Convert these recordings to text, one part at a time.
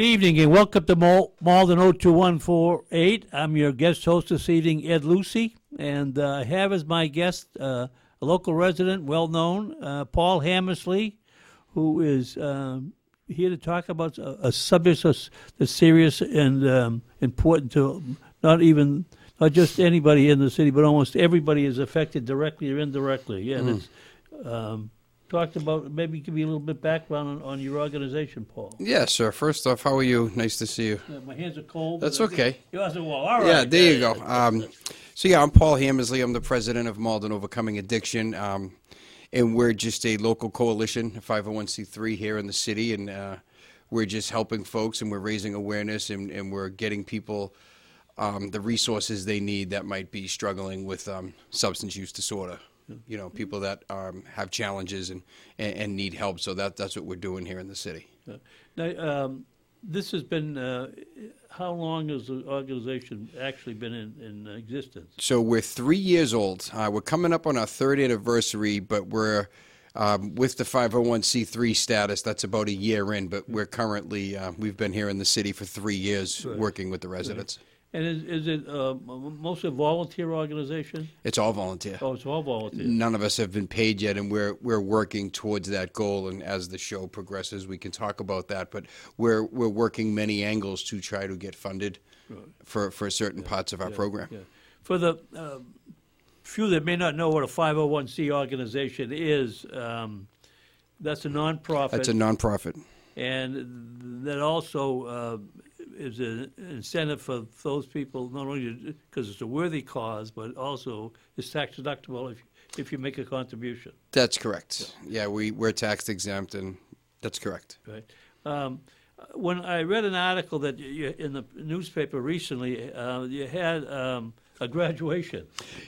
Good evening and welcome to Mal- Malden 02148. I'm your guest host this evening, Ed Lucy, and uh, I have as my guest uh, a local resident, well known, uh, Paul Hammersley, who is um, here to talk about a, a subject that's, that's serious and um, important to not even not just anybody in the city, but almost everybody is affected directly or indirectly. And it's um, talked about. Maybe give me a little bit background on, on your organization, Paul. Yeah, sir. First off, how are you? Nice to see you. Yeah, my hands are cold. That's but I think- okay. You also, well, all right. Yeah, there you go. Um, so yeah, I'm Paul Hammersley. I'm the president of Malden Overcoming Addiction, um, and we're just a local coalition, a 501c3 here in the city, and uh, we're just helping folks, and we're raising awareness, and, and we're getting people um, the resources they need that might be struggling with um, substance use disorder. You know, people that um, have challenges and, and, and need help. So that that's what we're doing here in the city. Now, um, this has been. Uh, how long has the organization actually been in, in existence? So we're three years old. Uh, we're coming up on our third anniversary, but we're um, with the 501c3 status. That's about a year in, but we're currently uh, we've been here in the city for three years, Right. working with the residents. And is, is it uh, mostly a volunteer organization? It's all volunteer. Oh, it's all volunteer. None of us have been paid yet, and we're we're working towards that goal. And as the show progresses, we can talk about that. But we're we're working many angles to try to get funded for for certain parts of our program. Yeah. For the uh, few that may not know what a 501c organization is, um, that's a nonprofit. That's a nonprofit. and that also uh, is an incentive for those people not only because it's a worthy cause, but also it's tax deductible if if you make a contribution. That's correct. Yeah, we we're tax exempt, and that's correct. Right. Um, when I read an article that you, you, in the newspaper recently, uh, you had um, a graduation.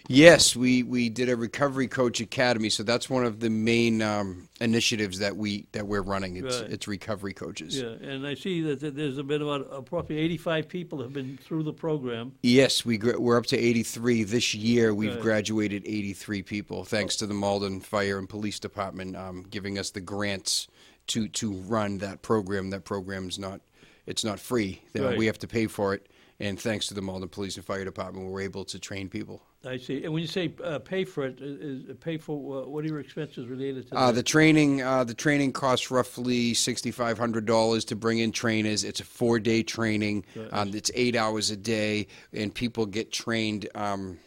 Yes, we, we did a recovery coach academy, so that's one of the main um, initiatives that we that we're running. It's Right. it's recovery coaches. Yeah, and I see that th- there's been about approximately 85 people have been through the program. Yes, we we're up to 83 this year. We've Right. graduated 83 people, thanks to the Malden Fire and Police Department um, giving us the grants to to run that program. That program's not it's not free. Right. We have to pay for it, and thanks to the Malden Police and Fire Department, we're able to train people. I see. And when you say uh, pay for it, is, is pay for uh, what are your expenses related to Uh, that? the training, uh, the training costs roughly sixty five hundred dollars to bring in trainers. It's a four day training. Um, it's eight hours a day, and people get trained. Um,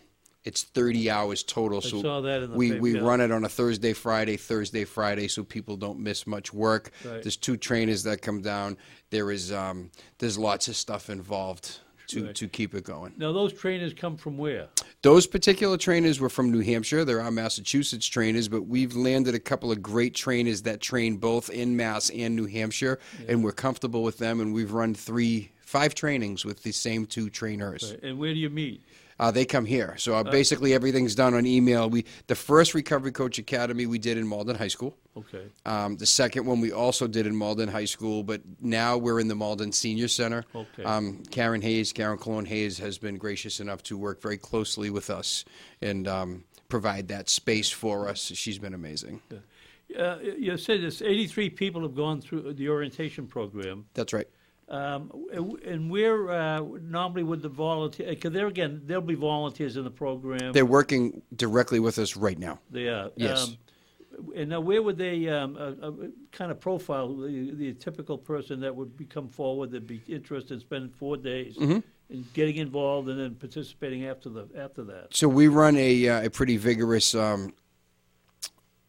it's thirty hours total. so saw that in the we paper, we yeah. run it on a Thursday, Friday, Thursday, Friday, so people don't miss much work. Right. There's two trainers that come down. There is um, there's lots of stuff involved to Right. to keep it going. Now, those trainers come from where? Those particular trainers were from New Hampshire. There are Massachusetts trainers, but we've landed a couple of great trainers that train both in Mass and New Hampshire, and we're comfortable with them. And we've run three, five trainings with the same two trainers. And where do you meet? Uh, they come here, so uh, basically everything's done on email. We the first Recovery Coach Academy we did in Malden High School. Okay. Um, the second one we also did in Malden High School, but now we're in the Malden Senior Center. Okay. Um, Karen Hayes, Karen Colón Hayes, has been gracious enough to work very closely with us and um, provide that space for us. She's been amazing. Uh, you said this 83 people have gone through the orientation program. That's right. Um, and where uh, normally would the volunteer? Because there again, there'll be volunteers in the program. They're working directly with us right now. They are. Yes. Um, And now, where would they um, uh, uh, kind of profile the, the typical person that would become forward, that'd be interested in spending four days Mm-hmm. in getting involved and then participating after the after that? So we run a, uh, a pretty vigorous, um,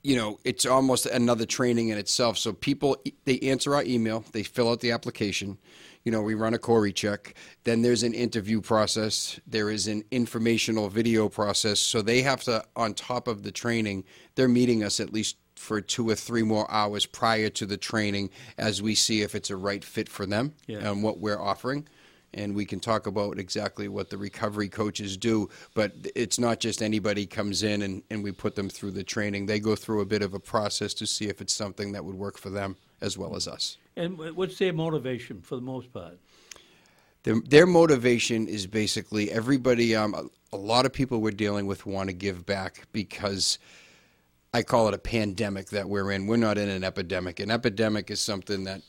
you know, it's almost another training in itself. So people, they answer our email, they fill out the application. You know, we run a CORI check. Then there's an interview process. There is an informational video process. So they have to, on top of the training, they're meeting us at least for two or three more hours prior to the training as we see if it's a right fit for them Yeah. and what we're offering and we can talk about exactly what the recovery coaches do. But it's not just anybody comes in and, and we put them through the training. They go through a bit of a process to see if it's something that would work for them as well as us. And what's their motivation for the most part? Their, their motivation is basically everybody, um, a, a lot of people we're dealing with want to give back because I call it a pandemic that we're in. We're not in an epidemic. An epidemic is something that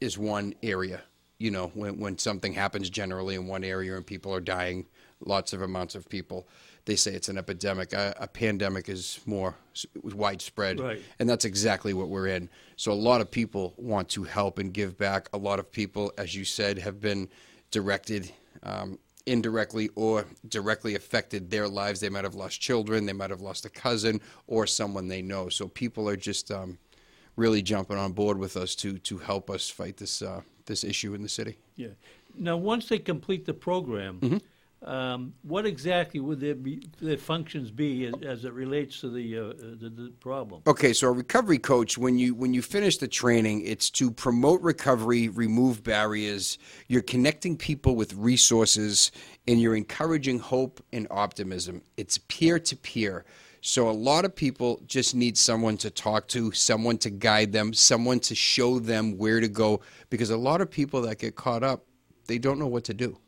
is one area. You know, when, when something happens generally in one area and people are dying, lots of amounts of people, they say it's an epidemic. A, a pandemic is more widespread. Right. And that's exactly what we're in. So a lot of people want to help and give back. A lot of people, as you said, have been directed um, indirectly or directly affected their lives. They might have lost children, they might have lost a cousin or someone they know. So people are just um, really jumping on board with us to to help us fight this uh, this issue in the city. Yeah. Now, once they complete the program, Mm-hmm. um, what exactly would their be their functions be as, as it relates to the, uh, the the problem? Okay, so a recovery coach, when you when you finish the training, it's to promote recovery, remove barriers. You're connecting people with resources, and you're encouraging hope and optimism. It's peer to peer. So a lot of people just need someone to talk to, someone to guide them, someone to show them where to go. Because a lot of people that get caught up, they don't know what to do.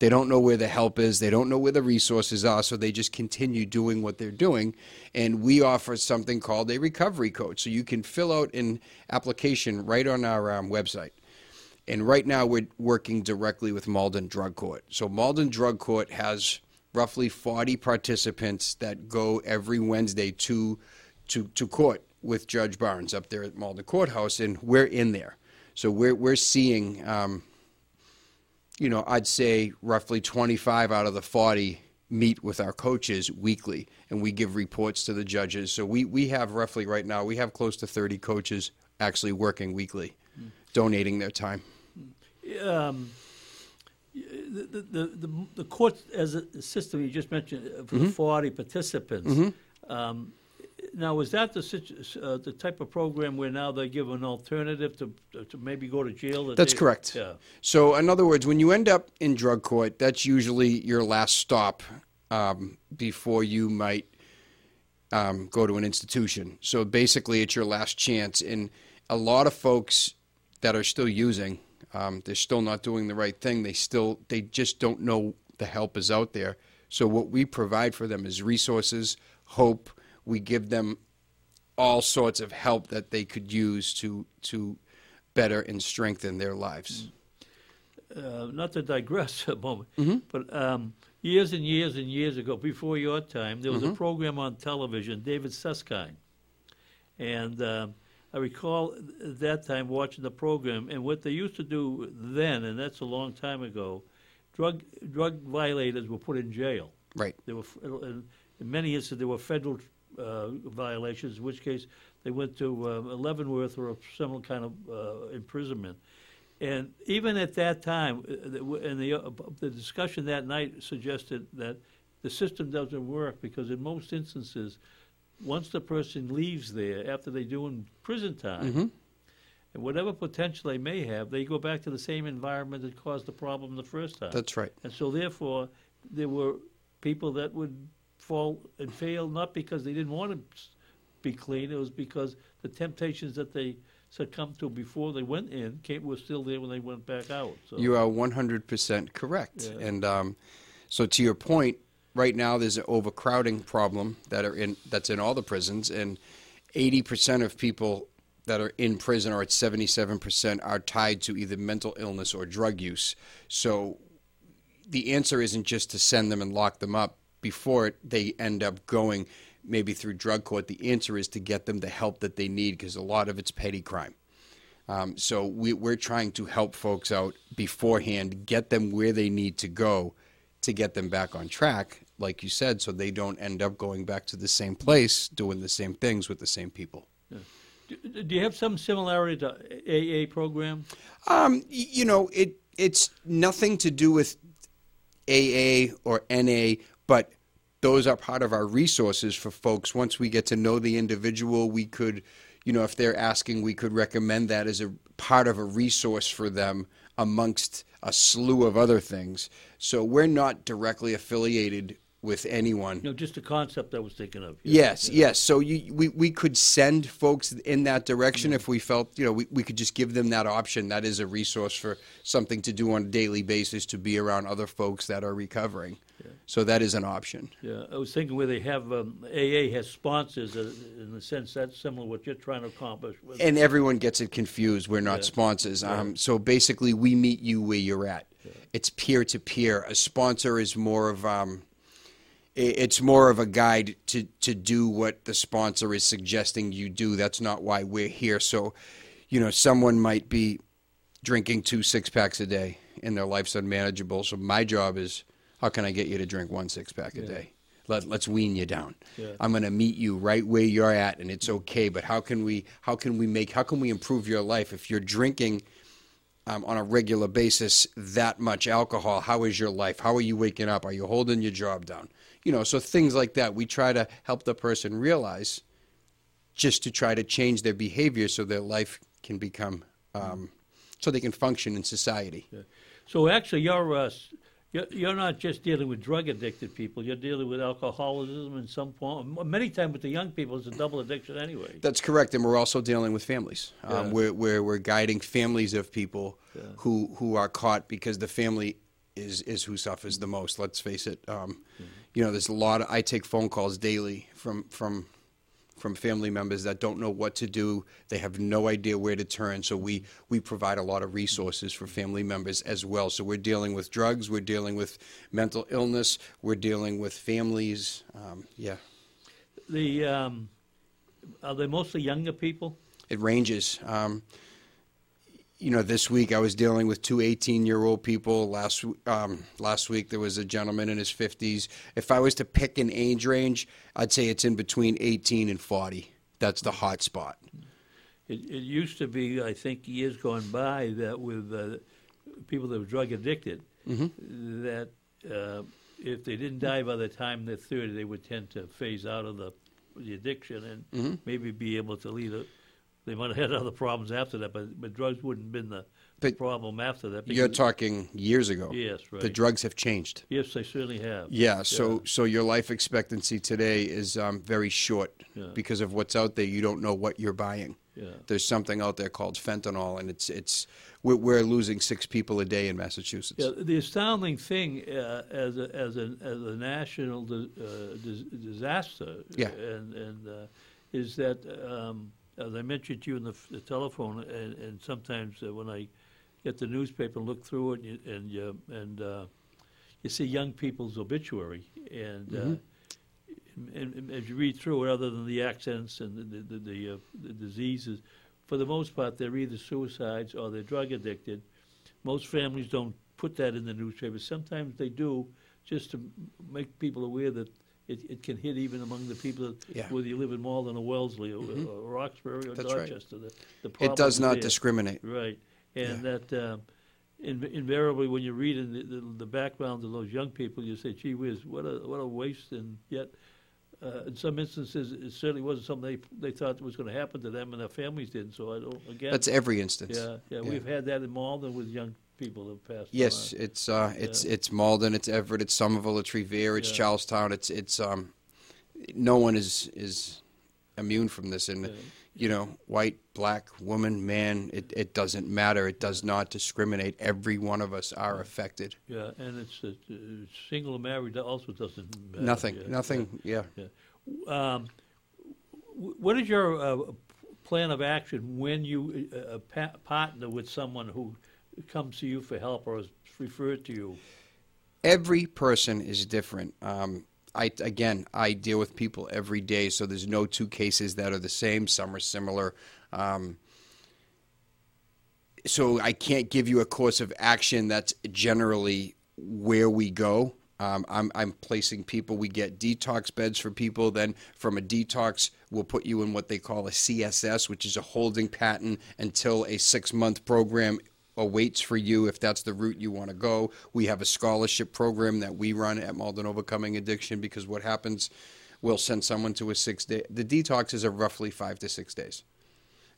They don't know where the help is. They don't know where the resources are, so they just continue doing what they're doing. And we offer something called a recovery coach. So you can fill out an application right on our um, website. And right now we're working directly with Malden Drug Court. So Malden Drug Court has roughly 40 participants that go every Wednesday to to to court with Judge Barnes up there at Malden Courthouse, and we're in there. So we're we're seeing. Um, you know, I'd say roughly 25 out of the 40 meet with our coaches weekly, and we give reports to the judges. So we, we have roughly right now, we have close to 30 coaches actually working weekly, donating their time. Um, the, the, the, the, court as a system you just mentioned uh, for the 40 participants. Um, now, is that the uh, the type of program where now they give an alternative to to maybe go to jail? that That's they- correct. Yeah. So, in other words, when you end up in drug court, that's usually your last stop um, before you might um, go to an institution. So, basically, it's your last chance. And a lot of folks that are still using, um, they're still not doing the right thing. They still, they just don't know the help is out there. So, what we provide for them is resources, hope. We give them all sorts of help that they could use to to better and strengthen their lives. uh, not to digress a moment, Mm-hmm. but um, years and years and years ago, before your time, there was Mm-hmm. a program on television, David Susskind. And um, I recall at that time watching the program, and what they used to do then, and that's a long time ago, drug drug violators were put in jail. Right. There were, in in many instances, there were federal uh, violations, in which case they went to uh, Leavenworth or some kind of uh, imprisonment. And even at that time, uh, and the, uh, the discussion that night suggested that the system doesn't work because in most instances, once the person leaves there after they're doing prison time, and whatever potential they may have, they go back to the same environment that caused the problem the first time. That's right. And so therefore, there were people that would fall and fail not because they didn't want to be clean. It was because the temptations that they succumbed to before they went in came, were still there when they went back out. So You are 100% correct. Yeah. And um, so to your point, right now there's an overcrowding problem that are in that's in all the prisons and 80% of people that are in prison or at 77% are tied to either mental illness or drug use. So the answer isn't just to send them and lock them up before they end up going maybe through drug court. The answer is to get them the help that they need because a lot of it's petty crime. Um, so we, we're trying to help folks out beforehand, get them where they need to go to get them back on track, like you said, so they don't end up going back to the same place doing the same things with the same people. Do, do you have some similarity to AA program? Um, you know, it it's nothing to do with AA or NA, but those are part of our resources for folks. Once we get to know the individual, we could, you know, if they're asking, we could recommend that as a part of a resource for them amongst a slew of other things. So we're not directly affiliated with anyone. No, just a concept I was thinking of. Yes, yes. So you, we, we could send folks in that direction mm-hmm. if we felt, you know, we, we could just give them that option. That is a resource for something to do on a daily basis to be around other folks that are recovering. So that is an option. Yeah, I was thinking where they have um, AA has sponsors uh, in the sense that's similar to what you're trying to accomplish. With, And everyone gets it confused. We're not Yeah. sponsors. Um, so basically, we meet you where you're at. It's peer to peer. A sponsor is more of um, it's more of a guide to to do what the sponsor is suggesting you do. That's not why we're here. So, you know, someone might be drinking two six packs a day, and their life's unmanageable. So my job is, how can I get you to drink one six pack a day? Let, let's wean you down. Yeah. I'm going to meet you right where you're at, and it's okay. But how can we? How can we make? How can we improve your life if you're drinking? um, on a regular basis that much alcohol how is your life how are you waking up are you holding your job down you know so things like that we try to help the person realize just to try to change their behavior so their life can become um, so they can function in society so actually, you're, uh, you're you're not just dealing with drug addicted people. You're dealing with alcoholism in some form. Many times with the young people, it's a double addiction anyway. That's correct, and we're also dealing with families. Um, we're, we're we're guiding families of people who who are caught because the family is is who suffers the most. Let's face it. Um, You know, there's a lot. Of, I take phone calls daily from from from family members that don't know what to do. They have no idea where to turn. So we we provide a lot of resources for family members as well. So we're dealing with drugs. We're dealing with mental illness. We're dealing with families. Um, yeah. The um, are they mostly younger people? It ranges. Um, you know, this week I was dealing with two 18 year old people. Last um, last week there was a gentleman in his 50s. If I was to pick an age range, I'd say it's in between 18 and 40. That's the hot spot. It, it used to be, I think, years gone by that with uh, people that were drug addicted, that uh, if they didn't die by the time they're 30, they would tend to phase out of the, the addiction and maybe be able to lead a. They might have had other problems after that, but, but drugs wouldn't have been the, the problem after that. You're talking years ago. Yes, right. The drugs have changed. Yes, they certainly have. Yeah, so so your life expectancy today is um, very short Yeah. because of what's out there. You don't know what you're buying. Yeah. There's something out there called fentanyl, and it's it's we're, we're losing six people a day in Massachusetts. Yeah, the astounding thing uh, as a as a as a national di- uh, dis- disaster, Yeah. and and uh, is that um, as I mentioned to you in the, the telephone, and, and sometimes uh, when I get the newspaper and look through it, and you, and you, and uh, you see young people's obituary, and. Mm-hmm. Uh, and, and as you read through it, other than the accidents and the the, the, the, uh, the diseases, for the most part, they're either suicides or they're drug addicted. Most families don't put that in the newspaper. Sometimes they do, just to make people aware that it, it can hit even among the people that, Yeah. Mm-hmm. whether you live in Malden or Wellesley or, or Roxbury or That's right. Dorchester. The, the It does not there. discriminate. Right, and that um, in, invariably, when you read in the, the, the background of those young people, you say, "Gee whiz, what a what a waste!" And yet, uh, in some instances, it certainly wasn't something they they thought was going to happen to them, and their families didn't. So I don't again. That's every instance. yeah, yeah, we've had that in Malden with young people that passed. Yes, on. it's uh, it's Yeah. it's Malden, it's Everett, it's Somerville, it's Revere, it's Yeah. Charlestown. It's it's um, no one is is immune from this, and Yeah. you know, white, black, woman, man, it it doesn't matter. It does not discriminate. Every one of us are affected. yeah, and it's, uh uh, single or married that also doesn't matter. Nothing, nothing. Yeah. yeah. Um, what is your uh, plan of action when you uh, uh, pa- partner with someone who comes to you for help or is referred to you? every person is different. Um, I again, I deal with people every day, so there's no two cases that are the same. Some are similar. Um, so I can't give you a course of action that's generally where we go. Um, I'm, I'm placing people. We get detox beds for people. Then from a detox, we'll put you in what they call a CSS, which is a holding pattern until a six month program awaits for you if that's the route you want to go. We have a scholarship program that we run at Malden Overcoming Addiction because what happens, we'll send someone to a six day. The detox are roughly five to six days.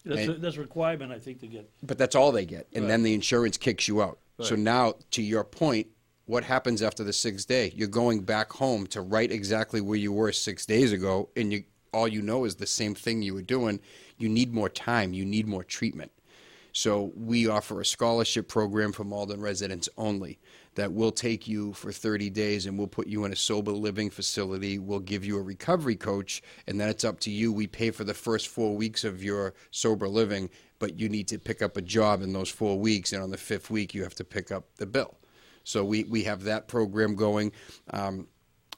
That's a, that's requirement, I think, to get. But that's all they get, and Right. then the insurance kicks you out. So now, to your point, what happens after the sixth day? You're going back home to right exactly where you were six days ago, and you all you know is the same thing you were doing. You need more time. You need more treatment. So we offer a scholarship program for Malden residents only that will take you for 30 days and we'll put you in a sober living facility. We'll give you a recovery coach and then it's up to you. We pay for the first four weeks of your sober living, but you need to pick up a job in those four weeks. And on the fifth week, you have to pick up the bill. So we, we have that program going. Um,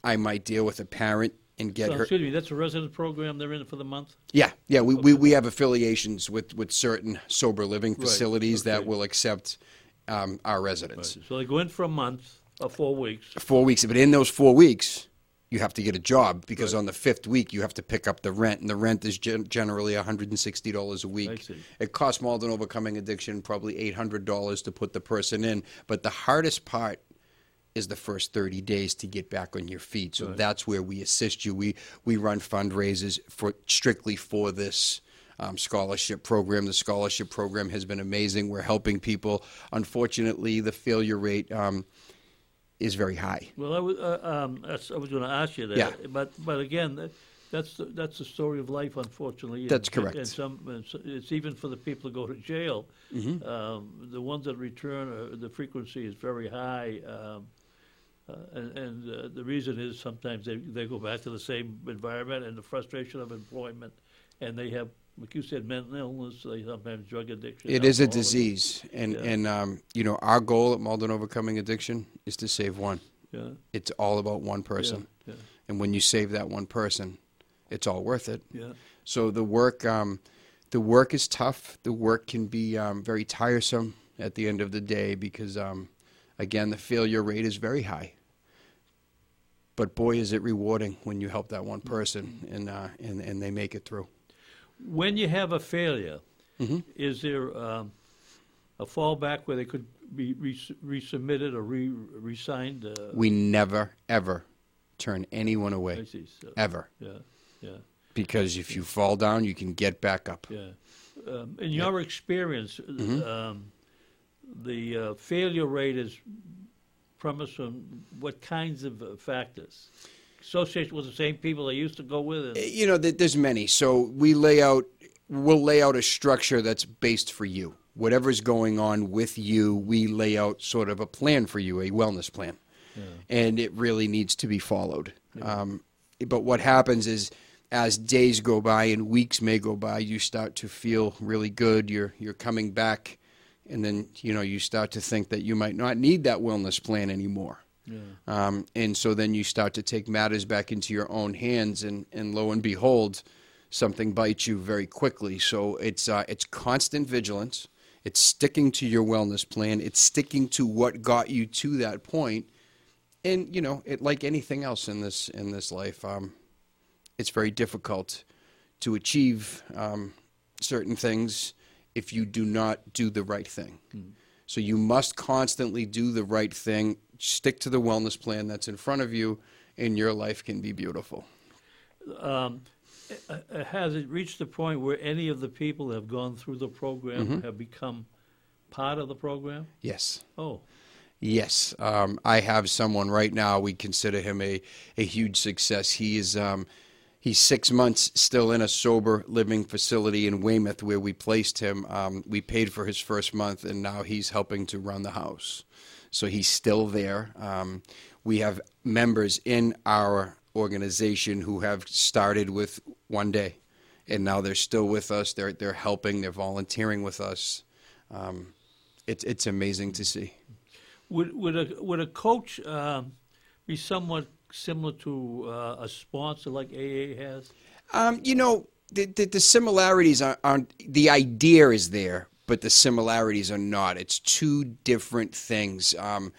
I might deal with a parent and get So, her. excuse me, that's a resident program they're in for the month? Yeah, yeah, we, we, we have affiliations with, with certain sober living facilities that okay. will accept um, our residents. So they go in for a month or four weeks. Four weeks, but in those four weeks, you have to get a job because on the fifth week you have to pick up the rent, and the rent is gen- generally $160 a week. It costs Malden Overcoming Addiction probably $800 to put the person in, but the hardest part is the first 30 days to get back on your feet. So that's where we assist you. We we run fundraisers for strictly for this um, scholarship program. The scholarship program has been amazing. We're helping people. Unfortunately, the failure rate um, is very high. Well, I was, uh, um, I was going to ask you that. Yeah. But, but again, that, that's, the, that's the story of life, unfortunately. and- That's correct. And some, and so- it's even for the people who go to jail. Mm-hmm. Um, the ones that return, uh, the frequency is very high. Um, uh, and and uh, the reason is sometimes they, they go back to the same environment and the frustration of employment. And they have, like you said, mental illness, they sometimes drug addiction. It is a disease, and Yeah. and um, you know our goal at Malden Overcoming Addiction is to save one. Yeah, It's all about one person, yeah, and when you save that one person, it's all worth it. yeah. So the work, um, the work is tough. The work can be um, very tiresome at the end of the day because, um, again, the failure rate is very high. But boy, is it rewarding when you help that one person and uh, and and they make it through. When you have a failure, Mm-hmm. is there um, a fallback where they could be res- resubmitted or re- re-signed? Uh, We never ever turn anyone I away see. So, ever yeah, yeah, because if you fall down, you can get back up. yeah. Um, in your experience, Mm-hmm. um, the uh, failure rate is premised on what kinds of uh, factors? Association with the same people they used to go with? You know, th- there's many. So we lay out, we'll lay out a structure that's based for you. Whatever's going on with you, we lay out sort of a plan for you, a wellness plan, and it really needs to be followed. Um, but what happens is, as days go by and weeks may go by, you start to feel really good. You're you're coming back, and then you know you start to think that you might not need that wellness plan anymore. Um, and so then you start to take matters back into your own hands, and, and lo and behold, something bites you very quickly. So it's uh, it's constant vigilance. It's sticking to your wellness plan. It's sticking to what got you to that point. And you know, it like anything else in this in this life, um, it's very difficult to achieve um, certain things if you do not do the right thing. So you must constantly do the right thing, stick to the wellness plan that's in front of you, and your life can be beautiful. um, uh, uh, has it reached the point where any of the people that have gone through the program Mm-hmm. have become part of the program? Yes. Oh, Yes, um, I have someone right now. We consider him a, a huge success. He is um, he's six months still in a sober living facility in Weymouth where we placed him. Um, we paid for his first month, and now he's helping to run the house. So he's still there. Um, we have members in our organization who have started with one day, and now they're still with us. They're they're helping. They're volunteering with us. Um, it's it's amazing to see. would would a would a coach um, be somewhat similar to uh, a sponsor like AA has? Um, you know, the, the, the similarities are, aren't, the idea is there, but the similarities are not. It's two different things. Um,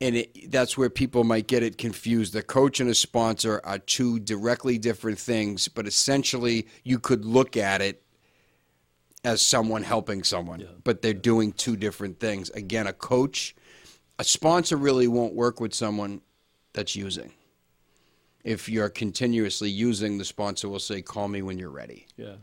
and it, that's where people might get it confused. The coach and a sponsor are two directly different things, but essentially you could look at it as someone helping someone, but they're doing two different things. Again, a coach, a sponsor really won't work with someone that's using. If you're continuously using, the sponsor will say, "Call me when you're ready." Yeah.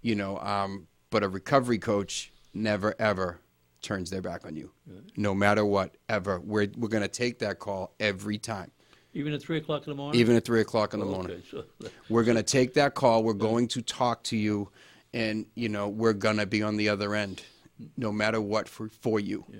You know, um, but a recovery coach never ever turns their back on you, no matter what. Ever, we're we're going to take that call every time, Even at 3 o'clock in the morning? even at three o'clock in the Oh, morning. Okay, so, We're going to take that call. We're going to talk to you, and you know we're going to be on the other end, no matter what for for you. Yeah.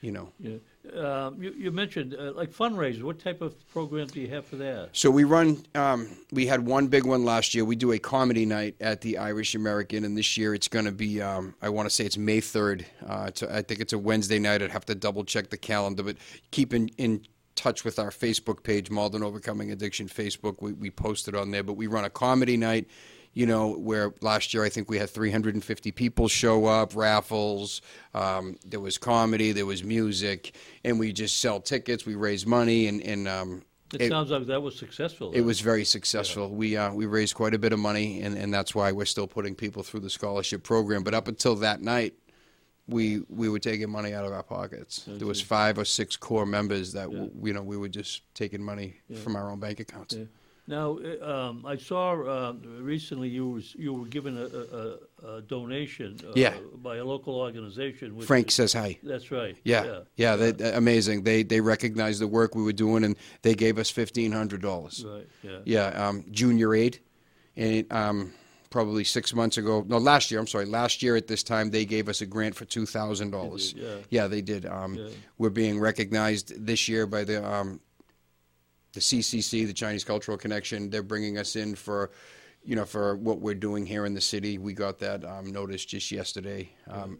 You know. yeah. Um, you, you mentioned, uh, like fundraisers, what type of program do you have for that? So we run. Um, we had one big one last year. We do a comedy night at the Irish American, and this year it's going to be. Um, I want to say it's May third. Uh, I think it's a Wednesday night. I'd have to double check the calendar, but keep in, in touch with our Facebook page, Malden Overcoming Addiction Facebook. We we post it on there. But we run a comedy night. You know, where last year I think we had 350 people show up, raffles. Um, there was comedy, there was music, and we just sell tickets. We raise money, and and um, It, it- sounds like that was successful. it was very successful. We uh, we raised quite a bit of money, and, and that's why we're still putting people through the scholarship program. But up until that night, we we were taking money out of our pockets. There was five or six core members that w you know we were just taking money from our own bank accounts. Yeah. Now, uh, um, I saw uh, recently you was you were given a, a, a donation uh, Yeah. by a local organization. Which Frank is- says hi. That's right. Yeah, yeah, they- amazing. They they recognized the work we were doing, and they gave us fifteen hundred dollars. Right. Yeah. Yeah, um, junior aid, and um, probably six months ago. No, last year. I'm sorry. Last year at this time, they gave us a grant for two thousand dollars. Did, Yeah, they did. Um, Yeah. We're being recognized this year by the um, the CCC, the Chinese Cultural Connection. They're bringing us in for, you know, for what we're doing here in the city. We got that um, notice just yesterday. Um,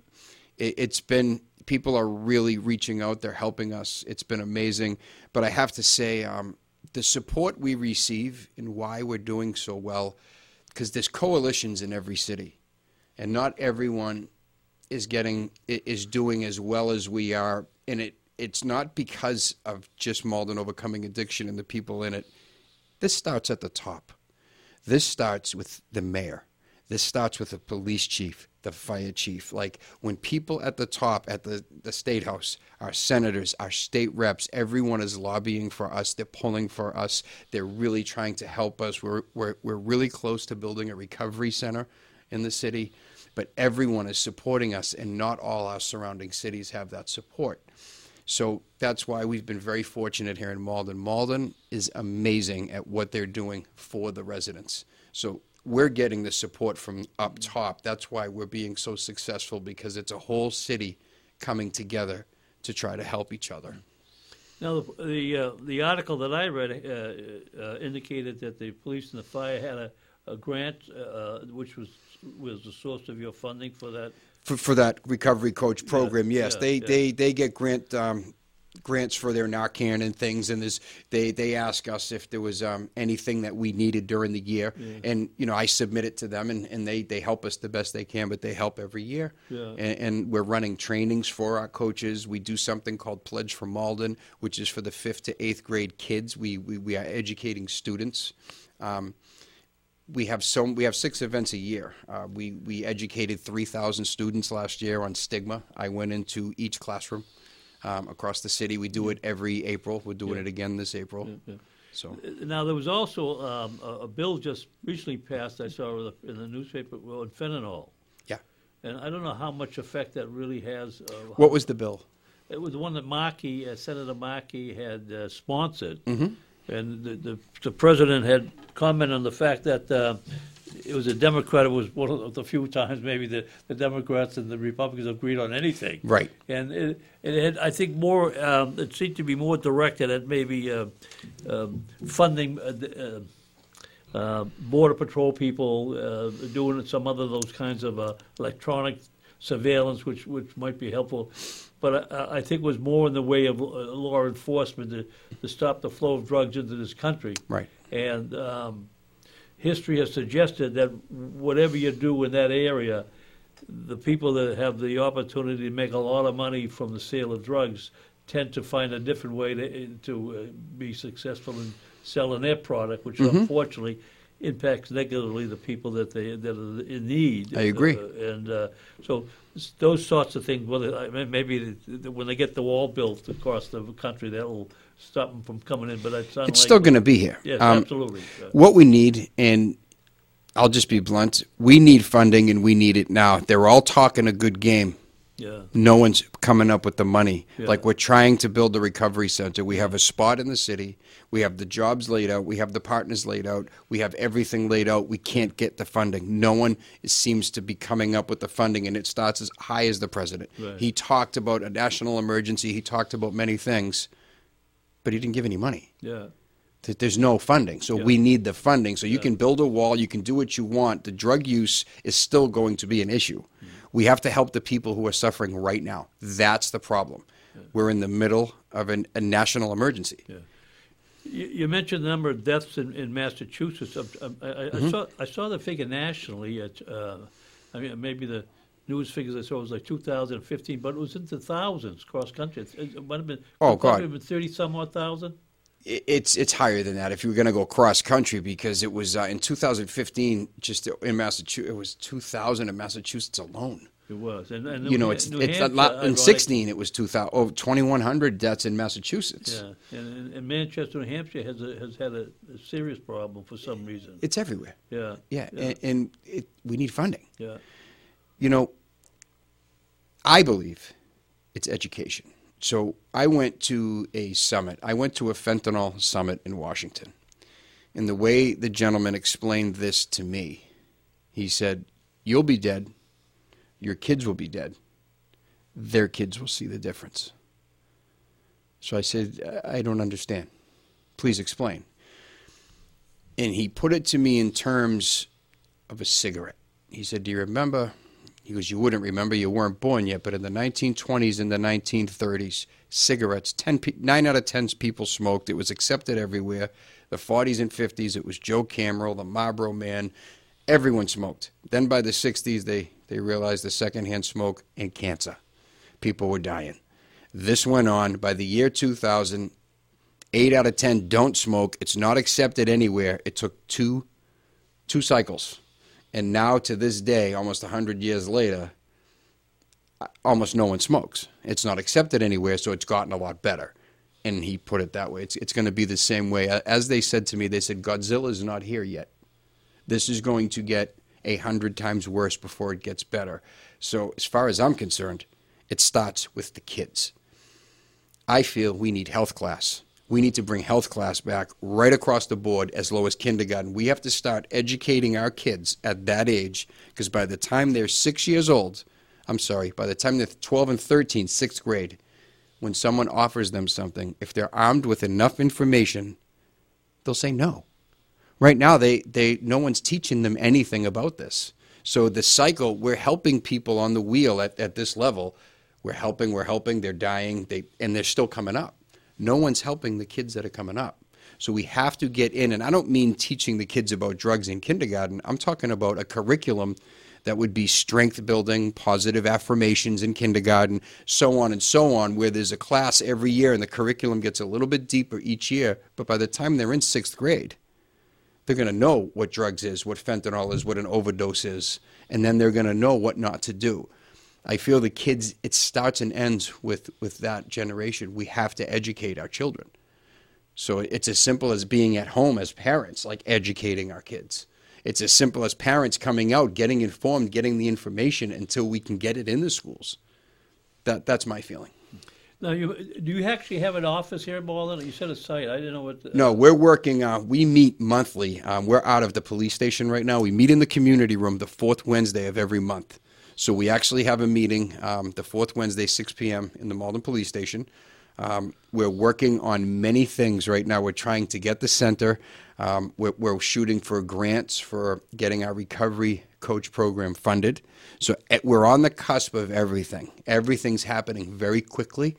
it, it's been people are really reaching out. They're helping us. It's been amazing. But I have to say, um, the support we receive and why we're doing so well, because there's coalitions in every city, and not everyone is getting is doing as well as we are. And it it's not because of just Malden overcoming addiction and the people in it. This starts at the top. This starts with the mayor. This starts with the police chief, the fire chief. Like when people at the top, at the, the state house, our senators, our state reps, everyone is lobbying for us. They're pulling for us. They're really trying to help us. We're, we're, we're really close to building a recovery center in the city, but everyone is supporting us, and not all our surrounding cities have that support. So that's why we've been very fortunate here in Malden. Malden is amazing at what they're doing for the residents. So we're getting the support from up top. That's why we're being so successful because it's a whole city coming together to try to help each other. Now, the the, uh, the article that I read uh, uh, indicated that the police and the fire had a, a grant, uh, which was was the source of your funding for that. For, for that recovery coach program, yes, yeah, they, yeah. they they get grant um, grants for their Narcan and things, and there's they they ask us if there was um, anything that we needed during the year, and you know I submit it to them, and, and they they help us the best they can, but they help every year, Yeah. and, and we're running trainings for our coaches. We do something called Pledge for Malden, which is for the fifth to eighth grade kids. We we, we are educating students. Um, we have so we have six events a year. Uh, we we educated three thousand students last year on stigma. I went into each classroom um, across the city. We do it every April. We're doing Yeah. it again this April. So Uh, Now, there was also um, a, a bill just recently passed. I saw in the, in the newspaper on fentanyl, yeah, and I don't know how much effect that really has. Uh, what was the bill? It was the one that Markey, uh, Senator Markey, had uh, sponsored, Mm-hmm. And the, the the president had commented on the fact that uh, it was a Democrat. It was one of the few times maybe the, the Democrats and the Republicans agreed on anything. Right. And it, it had, I think, more. Um, it seemed to be more directed at maybe uh, um, funding. Uh, uh, uh, border patrol people uh, doing some other those kinds of uh, electronic surveillance, which which might be helpful. But I, I think it was more in the way of uh, law enforcement to, to stop the flow of drugs into this country. Right. And um, history has suggested that whatever you do in that area, the people that have the opportunity to make a lot of money from the sale of drugs tend to find a different way to, to uh, be successful in selling their product, which Mm-hmm. unfortunately impacts negatively the people that they that are in need. I agree. Uh, and uh, so those sorts of things. Whether I mean, maybe when they get the wall built across the country, that will stop them from coming in. But it's, It's still going to be here. Yes, Um, absolutely. Uh, What we need, and I'll just be blunt, we need funding and we need it now. They're all talking a good game. Yeah. No one's coming up with the money. Yeah. Like we're trying to build the recovery center. We have a spot in the city. We have the jobs laid out. We have the partners laid out. We have everything laid out. We can't get the funding. No one seems to be coming up with the funding, and it starts as high as the president. Right. He talked about a national emergency. He talked about many things, but he didn't give any money. Yeah. there's no funding. So we need the funding. So you can build a wall, you can do what you want. The drug use is still going to be an issue. Mm. We have to help the people who are suffering right now. That's the problem. We're in the middle of an, a national emergency. You, you mentioned the number of deaths in, in Massachusetts. I, I, Mm-hmm. I saw I saw the figure nationally. At, uh, I mean, maybe the news figures I saw was like 2015, but it was into thousands cross country. It, it might have been. Oh, it God. been 30 some odd thousand. It's it's higher than that if you were going to go cross country because it was uh, in 2015 just in Massachusetts it was 2,000 in Massachusetts alone. It was, and, and You know, it's New it's a Hampshire, lot, in ironic- 16 it was 2,000 oh 2,100 deaths in Massachusetts. Yeah, and, and, and Manchester, New Hampshire has a, has had a, a serious problem for some reason. It's everywhere. Yeah, Yeah, yeah, and, and it, we need funding. yeah. You know, I believe it's education. So I went to a summit. I went to a fentanyl summit in Washington. And the way the gentleman explained this to me, he said, You'll be dead. Your kids will be dead. Their kids will see the difference. So I said, I don't understand. Please explain. And he put it to me in terms of a cigarette. He said, Do you remember? He goes, You wouldn't remember, you weren't born yet, but in the 1920s and the 1930s, cigarettes, 10 pe- 9 out of 10 people smoked. It was accepted everywhere. The 40s and 50s, it was Joe Camero, the Marlboro Man. Everyone smoked. Then by the 60s, they, they realized the secondhand smoke and cancer. People were dying. This went on. By the year 2000, 8 out of 10 don't smoke. It's not accepted anywhere. It took two two cycles. And now to this day, almost 100 years later, almost no one smokes. It's not accepted anywhere, so it's gotten a lot better. And he put it that way. It's, it's going to be the same way. As they said to me, they said, Godzilla is not here yet. This is going to get a hundred times worse before it gets better. So, as far as I'm concerned, it starts with the kids. I feel we need health class. We need to bring health class back right across the board as low as kindergarten. We have to start educating our kids at that age because by the time they're six years old, I'm sorry, by the time they're 12 and 13, sixth grade, when someone offers them something, if they're armed with enough information, they'll say no. Right now, they, they no one's teaching them anything about this. So the cycle, we're helping people on the wheel at, at this level. We're helping, we're helping, they're dying, they, and they're still coming up. No one's helping the kids that are coming up. So we have to get in, and I don't mean teaching the kids about drugs in kindergarten. I'm talking about a curriculum that would be strength building, positive affirmations in kindergarten, so on and so on, where there's a class every year and the curriculum gets a little bit deeper each year. But by the time they're in sixth grade, they're going to know what drugs is, what fentanyl is, what an overdose is, and then they're going to know what not to do. I feel the kids, it starts and ends with, with that generation. We have to educate our children. So it's as simple as being at home as parents, like educating our kids. It's as simple as parents coming out, getting informed, getting the information until we can get it in the schools. That, that's my feeling. Now, you, do you actually have an office here in Malden? You said a site. I didn't know what. The, No, we're working. Uh, we meet monthly. Um, we're out of the police station right now. We meet in the community room the fourth Wednesday of every month. So we actually have a meeting um, the fourth Wednesday, 6 p.m. in the Malden Police Station. Um, we're working on many things right now. We're trying to get the center. Um, we're, we're shooting for grants for getting our recovery coach program funded. So eh, we're on the cusp of everything. Everything's happening very quickly,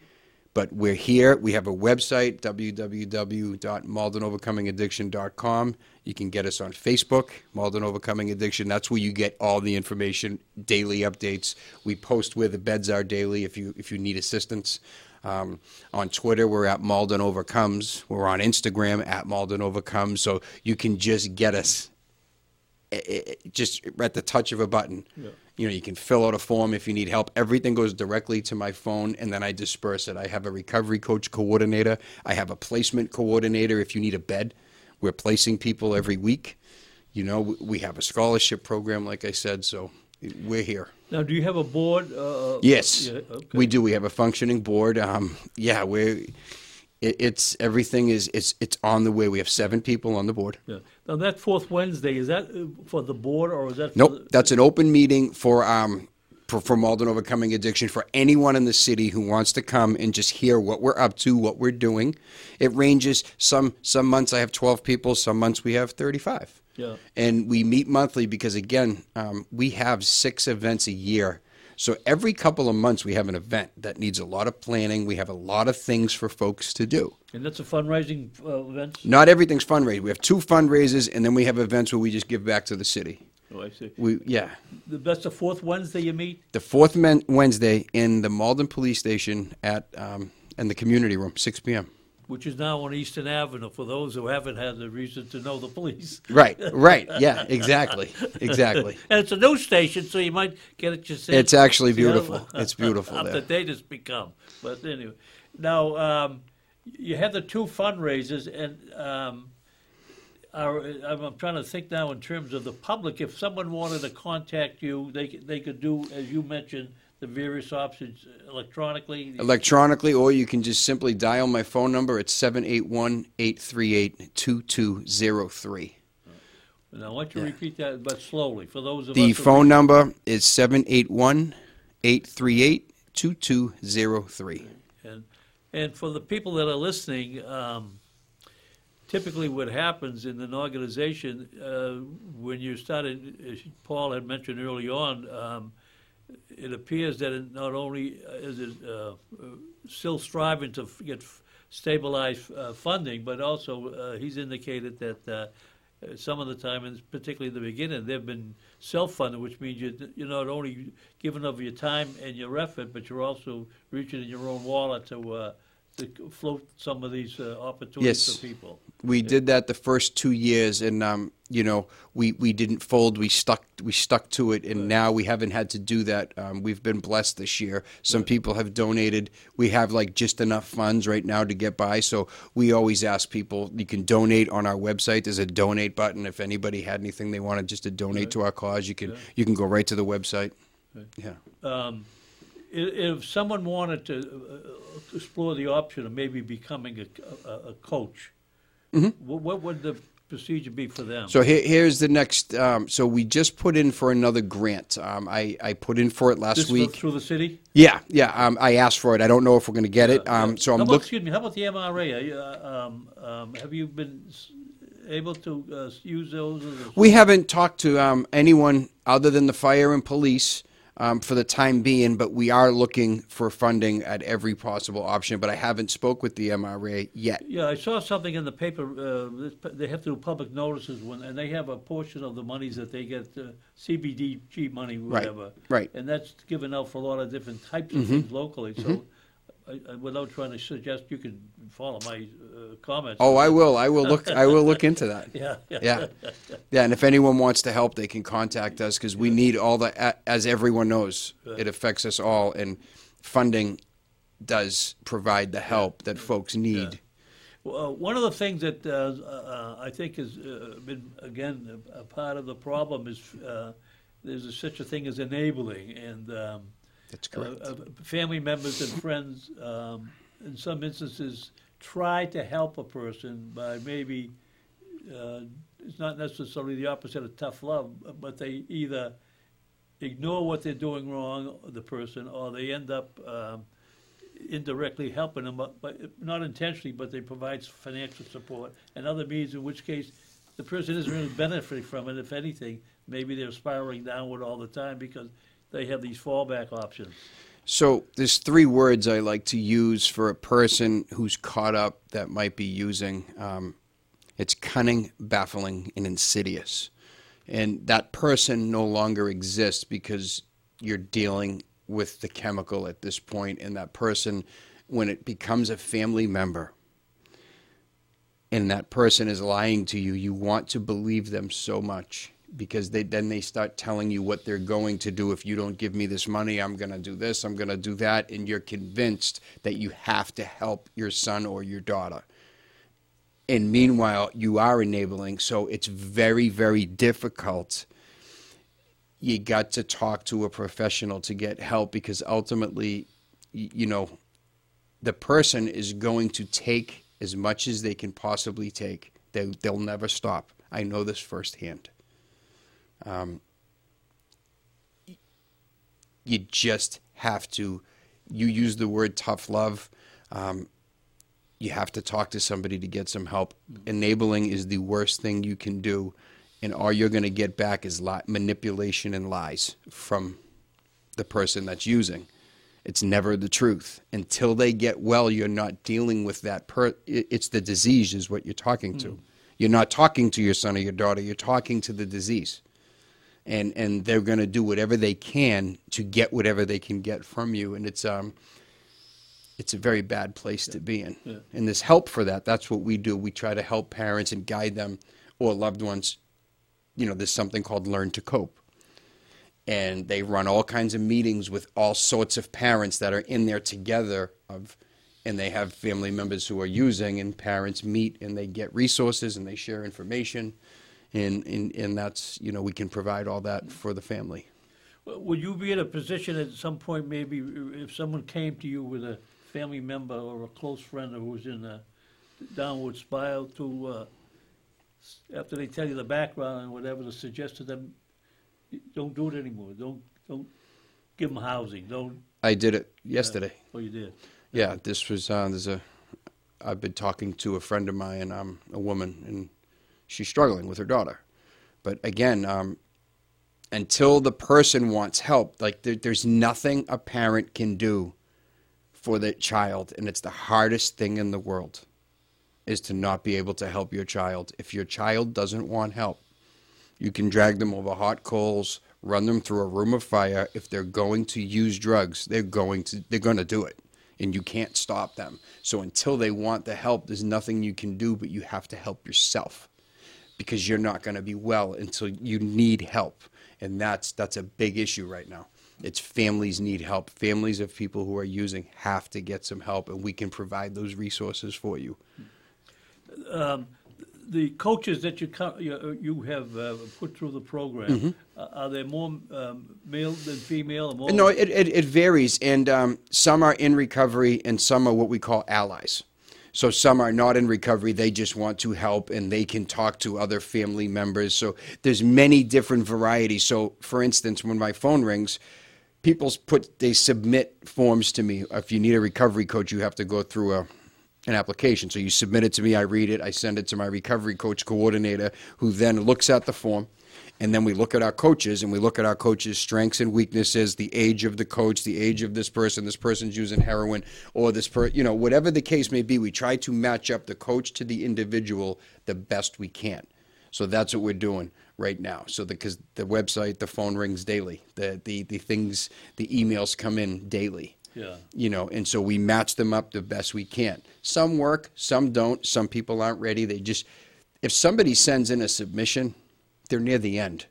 but we're here. We have a website, www.maldenovercomingaddiction.com. You can get us on Facebook, Malden Overcoming Addiction. That's where you get all the information, daily updates. We post where the beds are daily if you if you need assistance. Um, on Twitter, we're at Malden Overcomes. We're on Instagram at Malden Overcomes. So you can just get us eh, eh, just at the touch of a button. You know, you can fill out a form if you need help. Everything goes directly to my phone, and then I disperse it. I have a recovery coach coordinator. I have a placement coordinator if you need a bed. We're placing people every week. You know, we- we have a scholarship program, like I said, so we're here. Now, do you have a board? uh, Yes, yeah, okay. we do. We have a functioning board. Um, yeah, we're. It, it's everything is it's it's on the way. We have seven people on the board. Yeah. Now, that fourth Wednesday, is that uh, for the board or is that? for Nope, the- that's an open meeting for um for, for Malden Overcoming Addiction for anyone in the city who wants to come and just hear what we're up to, what we're doing. It ranges. Some some months I have twelve people. Some months we have thirty five. Yeah. And we meet monthly because again, um, we have six events a year. So every couple of months we have an event that needs a lot of planning. We have a lot of things for folks to do. And that's a fundraising uh, event? Not everything's fundraising. We have two fundraisers, and then we have events where we just give back to the city. Oh, I see. We yeah. The- That's the fourth Wednesday you meet? the fourth men- Wednesday in the Malden Police Station at um, in the community room, 6 p.m. Which is now on Eastern Avenue, for those who haven't had the reason to know the police. Right, right, yeah, exactly, exactly. And it's a news station, so you might get it yourself. It's actually beautiful. It's beautiful Up there. date it's become. But anyway, now, um, you had the two fundraisers, and um, are, I'm I'm trying to think now in terms of the public. If someone wanted to contact you, they could, they could do, as you mentioned, the various options electronically. Electronically, or you can just simply dial my phone number. at 781 838 2203. Now, why don't you repeat that, but slowly, for those of us. The phone number is 781 838 2203. And, and for the people that are listening, um, typically what happens in an organization, uh, when you started, as Paul had mentioned early on, um, it appears that it not only is it uh, uh, still striving to get stabilized uh, funding, but also uh, he's indicated that uh, uh, some of the time, and particularly in the beginning, they've been self-funded, which means you, you're not only giving of your time and your effort, but you're also reaching in your own wallet to, uh, to float some of these uh, opportunities Yes. for people. We did that the first two years, and um, you know, we, we didn't fold. We stuck we stuck to it, and now we haven't had to do that. Um, we've been blessed this year. Some people have donated. We have like just enough funds right now to get by. So we always ask people. You can donate on our website. There's a donate button. If anybody had anything they wanted just to donate to our cause, you can you can go right to the website. Yeah. Um, if someone wanted to uh, explore the option of maybe becoming a, a, a coach, what, what would the procedure be for them? Mm-hmm. So here, here's the next. Um, so we just put in for another grant. Um, I, I put in for it last this week. through the city? Yeah, yeah. Um, I asked for it. I don't know if we're going to get it. Um, so I'm about, looking. excuse me. How about the MRA? Are you, uh, um, um, have you been s- able to uh, use those? We haven't talked to um, anyone other than the fire and police um, for the time being, but we are looking for funding at every possible option. But I haven't spoke with the MRA yet. Yeah, I saw something in the paper. Uh, they have to do public notices when, and they have a portion of the monies that they get, uh, CDBG money, whatever. right. right. And that's given out for a lot of different types of things locally. So, I, I, without trying to suggest, you can follow my uh, comments. Oh, I will. I will look. I will look into that. Yeah, yeah. Yeah, yeah. And if anyone wants to help, they can contact us because we need all the. As everyone knows, it affects us all, and funding does provide the help that folks need. Well, uh, one of the things that uh, uh, I think has uh, been, again, a, a part of the problem is uh, there's a, such a thing as enabling, and um, That's correct. Uh, uh, family members and friends, um, in some instances, try to help a person by maybe uh, it's not necessarily the opposite of tough love, but they either ignore what they're doing wrong, the person, or they end up um, indirectly helping them, but, but not intentionally, but they provide financial support and other means, in which case the person isn't really benefiting from it. If anything, maybe they're spiraling downward all the time because they have these fallback options. So there's three words I like to use for a person who's caught up that might be using. Um, it's cunning, baffling, and insidious. And that person no longer exists because you're dealing with the chemical at this point, and that person, when it becomes a family member, and that person is lying to you, you want to believe them so much because they then they start telling you what they're going to do. If you don't give me this money i'm going to do this i'm going to do that and you're convinced that you have to help your son or your daughter. And meanwhile you are enabling so it's very very difficult. You got to talk to a professional to get help because ultimately you know the person is going to take as much as they can possibly take. They, they'll never stop. I know this firsthand um, you just have to. You use the word tough love. Um, you have to talk to somebody to get some help. Enabling is the worst thing you can do, and all you're going to get back is li- manipulation and lies from the person that's using. It's never the truth. Until they get well, you're not dealing with that. Per- it's the disease, is what you're talking to. Mm. You're not talking to your son or your daughter. You're talking to the disease and and they're going to do whatever they can to get whatever they can get from you. And it's um it's a very bad place yeah. to be in. Yeah. and there's help for that. That's what we do. We try to help parents and guide them or loved ones. You know there's something called learn to cope. And they run all kinds of meetings with all sorts of parents that are in there together of and they have family members who are using and parents meet and they get resources and they share information and, and, and that's, you know, we can provide all that for the family. Would you be in a position at some point, maybe, if someone came to you with a family member or a close friend who was in a downward spiral to, uh, after they tell you the background and whatever, to suggest to them, don't do it anymore. Don't don't give them housing. Don't. I did it yesterday. Uh, oh, you did. Yeah, this was uh, there's a. I've been talking to a friend of mine, and I'm um, a woman, and she's struggling with her daughter. But again, um, until the person wants help, like there, there's nothing a parent can do for the child, and it's the hardest thing in the world is to not be able to help your child. If your child doesn't want help, you can drag them over hot coals, run them through a room of fire. If they're going to use drugs, they're going to they're going to do it, and you can't stop them. So until they want the help, there's nothing you can do, but you have to help yourself because you're not going to be well until you need help. And that's that's a big issue right now. It's families need help. Families of people who are using have to get some help, and we can provide those resources for you. Um, the coaches that you you, you have uh, put through the program mm-hmm. uh, are they more um, male than female? no, it, it, it, varies, and um, some are in recovery, and some are what we call allies. So some are not in recovery; they just want to help, and they can talk to other family members. So there's many different varieties. So, for instance, when my phone rings, people put they submit forms to me. If you need a recovery coach, you have to go through a an application. So you submit it to me, I read it, I send it to my recovery coach coordinator, who then looks at the form and then we look at our coaches and we look at our coaches' strengths and weaknesses, the age of the coach, the age of this person, this person's using heroin, or this per, you know, whatever the case may be. We try to match up the coach to the individual the best we can. So that's what we're doing right now. So because the, the website, the phone rings daily, the the the things, the emails come in daily. Yeah. You know, and so we match them up the best we can. Some work, some don't. Some people aren't ready. They just if somebody sends in a submission they're near the end.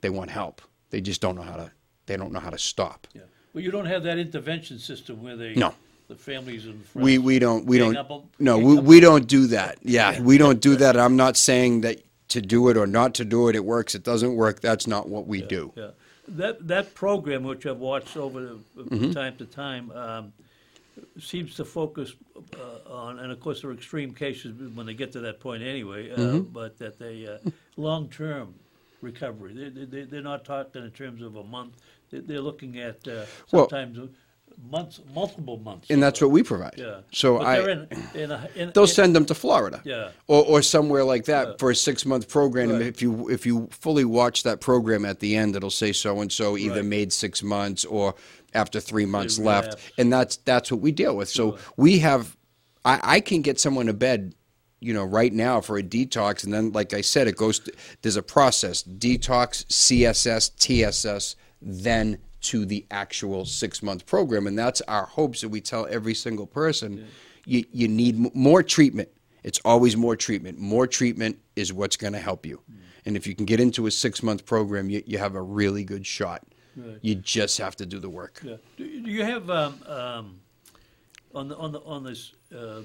They want help. They just don't know how to. They don't know how to stop. Yeah. Well, you don't have that intervention system where they. No. The families and friends. We we don't we don't. A, no, we, we don't do that. Yeah, we don't do that. I'm not saying that to do it or not to do it. It works. It doesn't work. That's not what we yeah, do. Yeah. That that program, which I've watched over mm-hmm. time to time. Um, seems to focus uh, on, and of course there are extreme cases when they get to that point anyway, uh, mm-hmm. but that they uh, long-term recovery. They, they, they're not talking in terms of a month. They're looking at uh, sometimes well, months, multiple months. and that's what we provide. Yeah. So But I, in, in a, in, they'll send them to Florida. Yeah. Or, or somewhere like that for a six month program. And Right. if you if you fully watch that program at the end, it'll say so and so either Right. made six months or after three months left, and that's that's what we deal with. So we have, I, I can get someone to bed. You know, right now for a detox, and then, like I said, it goes. To, there's a process: detox, CSS, TSS, then to the actual six month program, and that's our hopes that we tell every single person. You you need m- more treatment. It's always more treatment. More treatment is what's going to help you. And if you can get into a six month program, you, you have a really good shot. You just have to do the work. Yeah. Do do you have, um, um, on the, on the, on this, uh,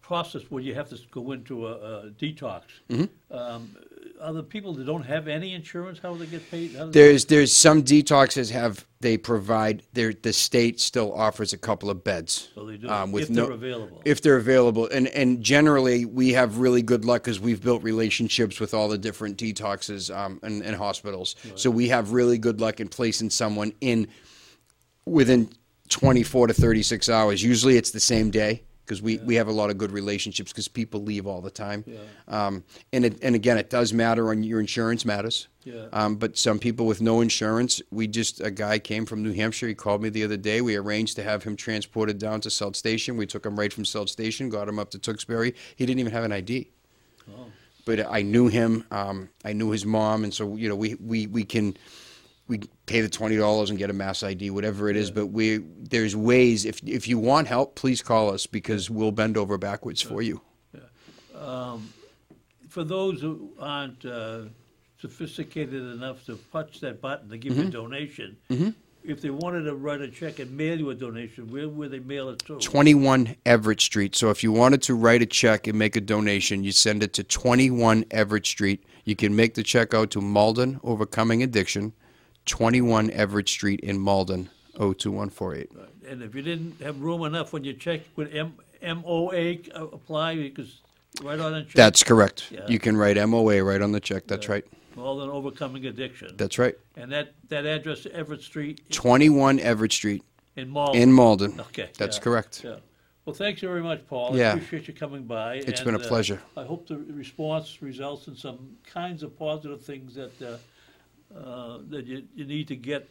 process where you have to go into a, a detox? Mm-hmm. Um, are the people that don't have any insurance, how do they get paid? There's there's some detoxes have they provide their the state still offers a couple of beds. So they do, um, with if no- they're available. If they're available, and and generally we have really good luck because we've built relationships with all the different detoxes um, and, and hospitals. So we have really good luck in placing someone in within 24 to 36 hours. Usually it's the same day because we, we have a lot of good relationships because people leave all the time. Um, and it, and again, it does matter on your insurance matters. Yeah. Um, but some people with no insurance, we just a guy came from New Hampshire. He called me the other day. We arranged to have him transported down to South Station. We took him right from South Station, got him up to Tewksbury. He didn't even have an ID but I knew him. Um, I knew his mom, and so you know we we, we can we pay the twenty dollars and get a mass ID, whatever it is. But we there's ways. If if you want help, please call us because we'll bend over backwards for you. Yeah, For those who aren't, uh, sophisticated enough to punch that button to give Mm-hmm. you a donation, if they wanted to write a check and mail you a donation, where would they mail it to? 21 Everett Street. So if you wanted to write a check and make a donation, you send it to 21 Everett Street. You can make the check out to Malden Overcoming Addiction, 21 Everett Street in Malden, 02148. And if you didn't have room enough when you check, would M, MOA apply, because right on the check? That's correct. Yeah. You can write MOA right on the check. That's right. Malden overcoming addiction. That's right. And that, that address, Everett Street 21 Everett Street in Malden? in Malden. Okay. That's yeah, correct. Yeah. Well, thanks very much, Paul. I Yeah. appreciate you coming by. It's and, been a uh, pleasure. I hope the response results in some kinds of positive things that, uh, uh, that you, you need to get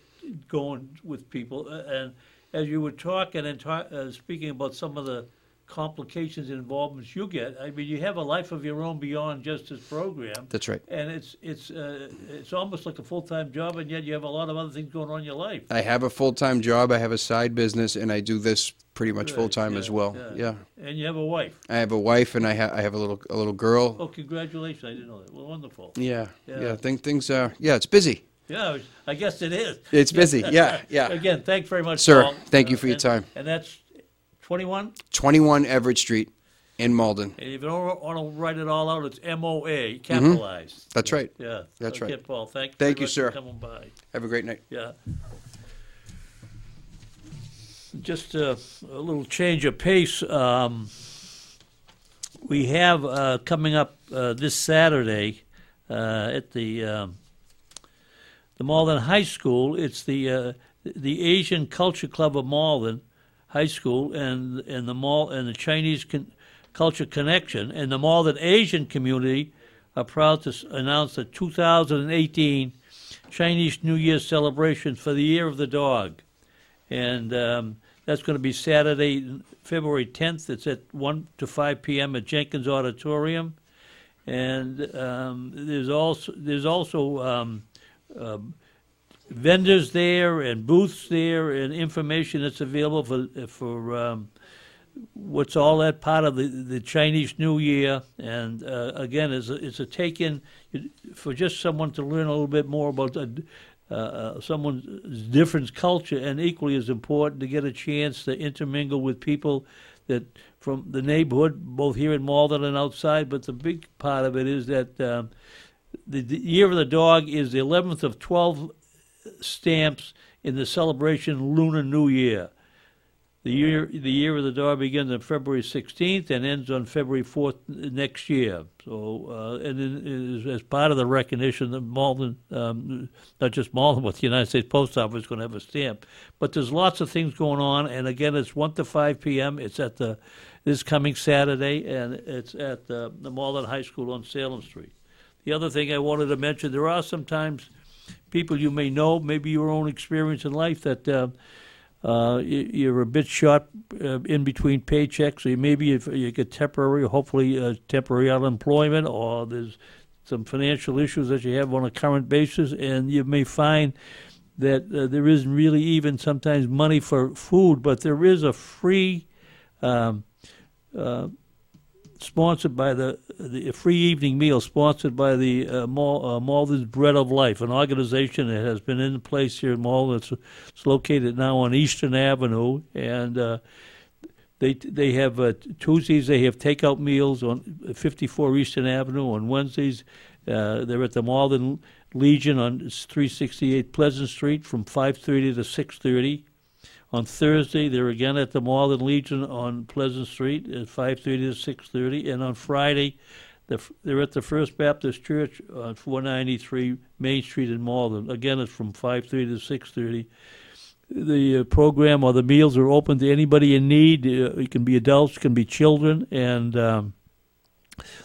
going with people. And as you were talking and ta- uh, speaking about some of the complications and involvements you get, I mean, you have a life of your own beyond just this program. That's right. And it's, it's, uh, it's almost like a full-time job, and yet you have a lot of other things going on in your life. I have a full time job. I have a side business, and I do this pretty much Right, full time yeah, as well. Yeah. And you have a wife. I have a wife, and I, ha- I have a little a little girl. Oh, congratulations! I didn't know that. Well, wonderful. Yeah. Yeah. Yeah. Think things are. Yeah. It's busy. Yeah, I guess it is. It's busy. Yeah. Yeah. Again, thanks very much, Sir, Paul. thank you for your and- time. And that's twenty-one. 21 Everett Street in Malden. And if you don't want to write it all out, it's M O A capitalized. Mm-hmm. That's right. Yeah, That's okay, right. Paul. Thank you. Thank you, sir. For coming by. Have a great night. Yeah. Just a, a little change of pace. Um, we have uh, coming up uh, this Saturday uh, at the um, the Malden High School. It's the uh, the Asian Culture Club of Malden High School and and the mall and the Chinese Con- Culture Connection and the Malden Asian community are proud to announce the 2018 Chinese New Year celebration for the Year of the Dog, and um, that's going to be Saturday, February 10th. It's at 1 to 5 p.m. at Jenkins Auditorium, and um, there's also there's also um, um, vendors there and booths there and information that's available for for um, what's all that part of the, the Chinese New Year. And uh, again, it's a, it's a take in for just someone to learn a little bit more about uh, uh, someone's different culture, and equally as important to get a chance to intermingle with people that from the neighborhood, both here in Malden and outside. But the big part of it is that um, the, the Year of the Dog is the 11th of 12 stamps in the celebration Lunar New Year. The year, the year of the dog begins on February 16th and ends on February 4th next year. So, uh, and as part of the recognition that Malden, um, not just Malden, but the United States Post Office is going to have a stamp. But there's lots of things going on, and again, it's 1 to 5 p.m. It's at the this coming Saturday, and it's at the, the Malden High School on Salem Street. The other thing I wanted to mention, there are sometimes people you may know, maybe your own experience in life, that uh, uh, you're a bit short uh, in between paychecks. So maybe if you get temporary, hopefully uh, temporary unemployment, or there's some financial issues that you have on a current basis, and you may find that uh, there isn't really even sometimes money for food, but there is a free. Um, uh, sponsored by the the free evening meal sponsored by the uh, uh, Bread of Life, an organization that has been in place here in Malden. It's, it's located now on Eastern Avenue, and uh, they they have uh, Tuesdays they have takeout meals on 54 Eastern Avenue. On Wednesdays, uh, they're at the Malden Legion on 368 Pleasant Street from 5:30 to 6:30. On Thursday, they're again at the Malden Legion on Pleasant Street at 5:30 to 6:30, and on Friday, they're at the First Baptist Church on 493 Main Street in Malden. Again, it's from 5:30 to 6:30. The uh, program or the meals are open to anybody in need. Uh, it can be adults, it can be children, and um,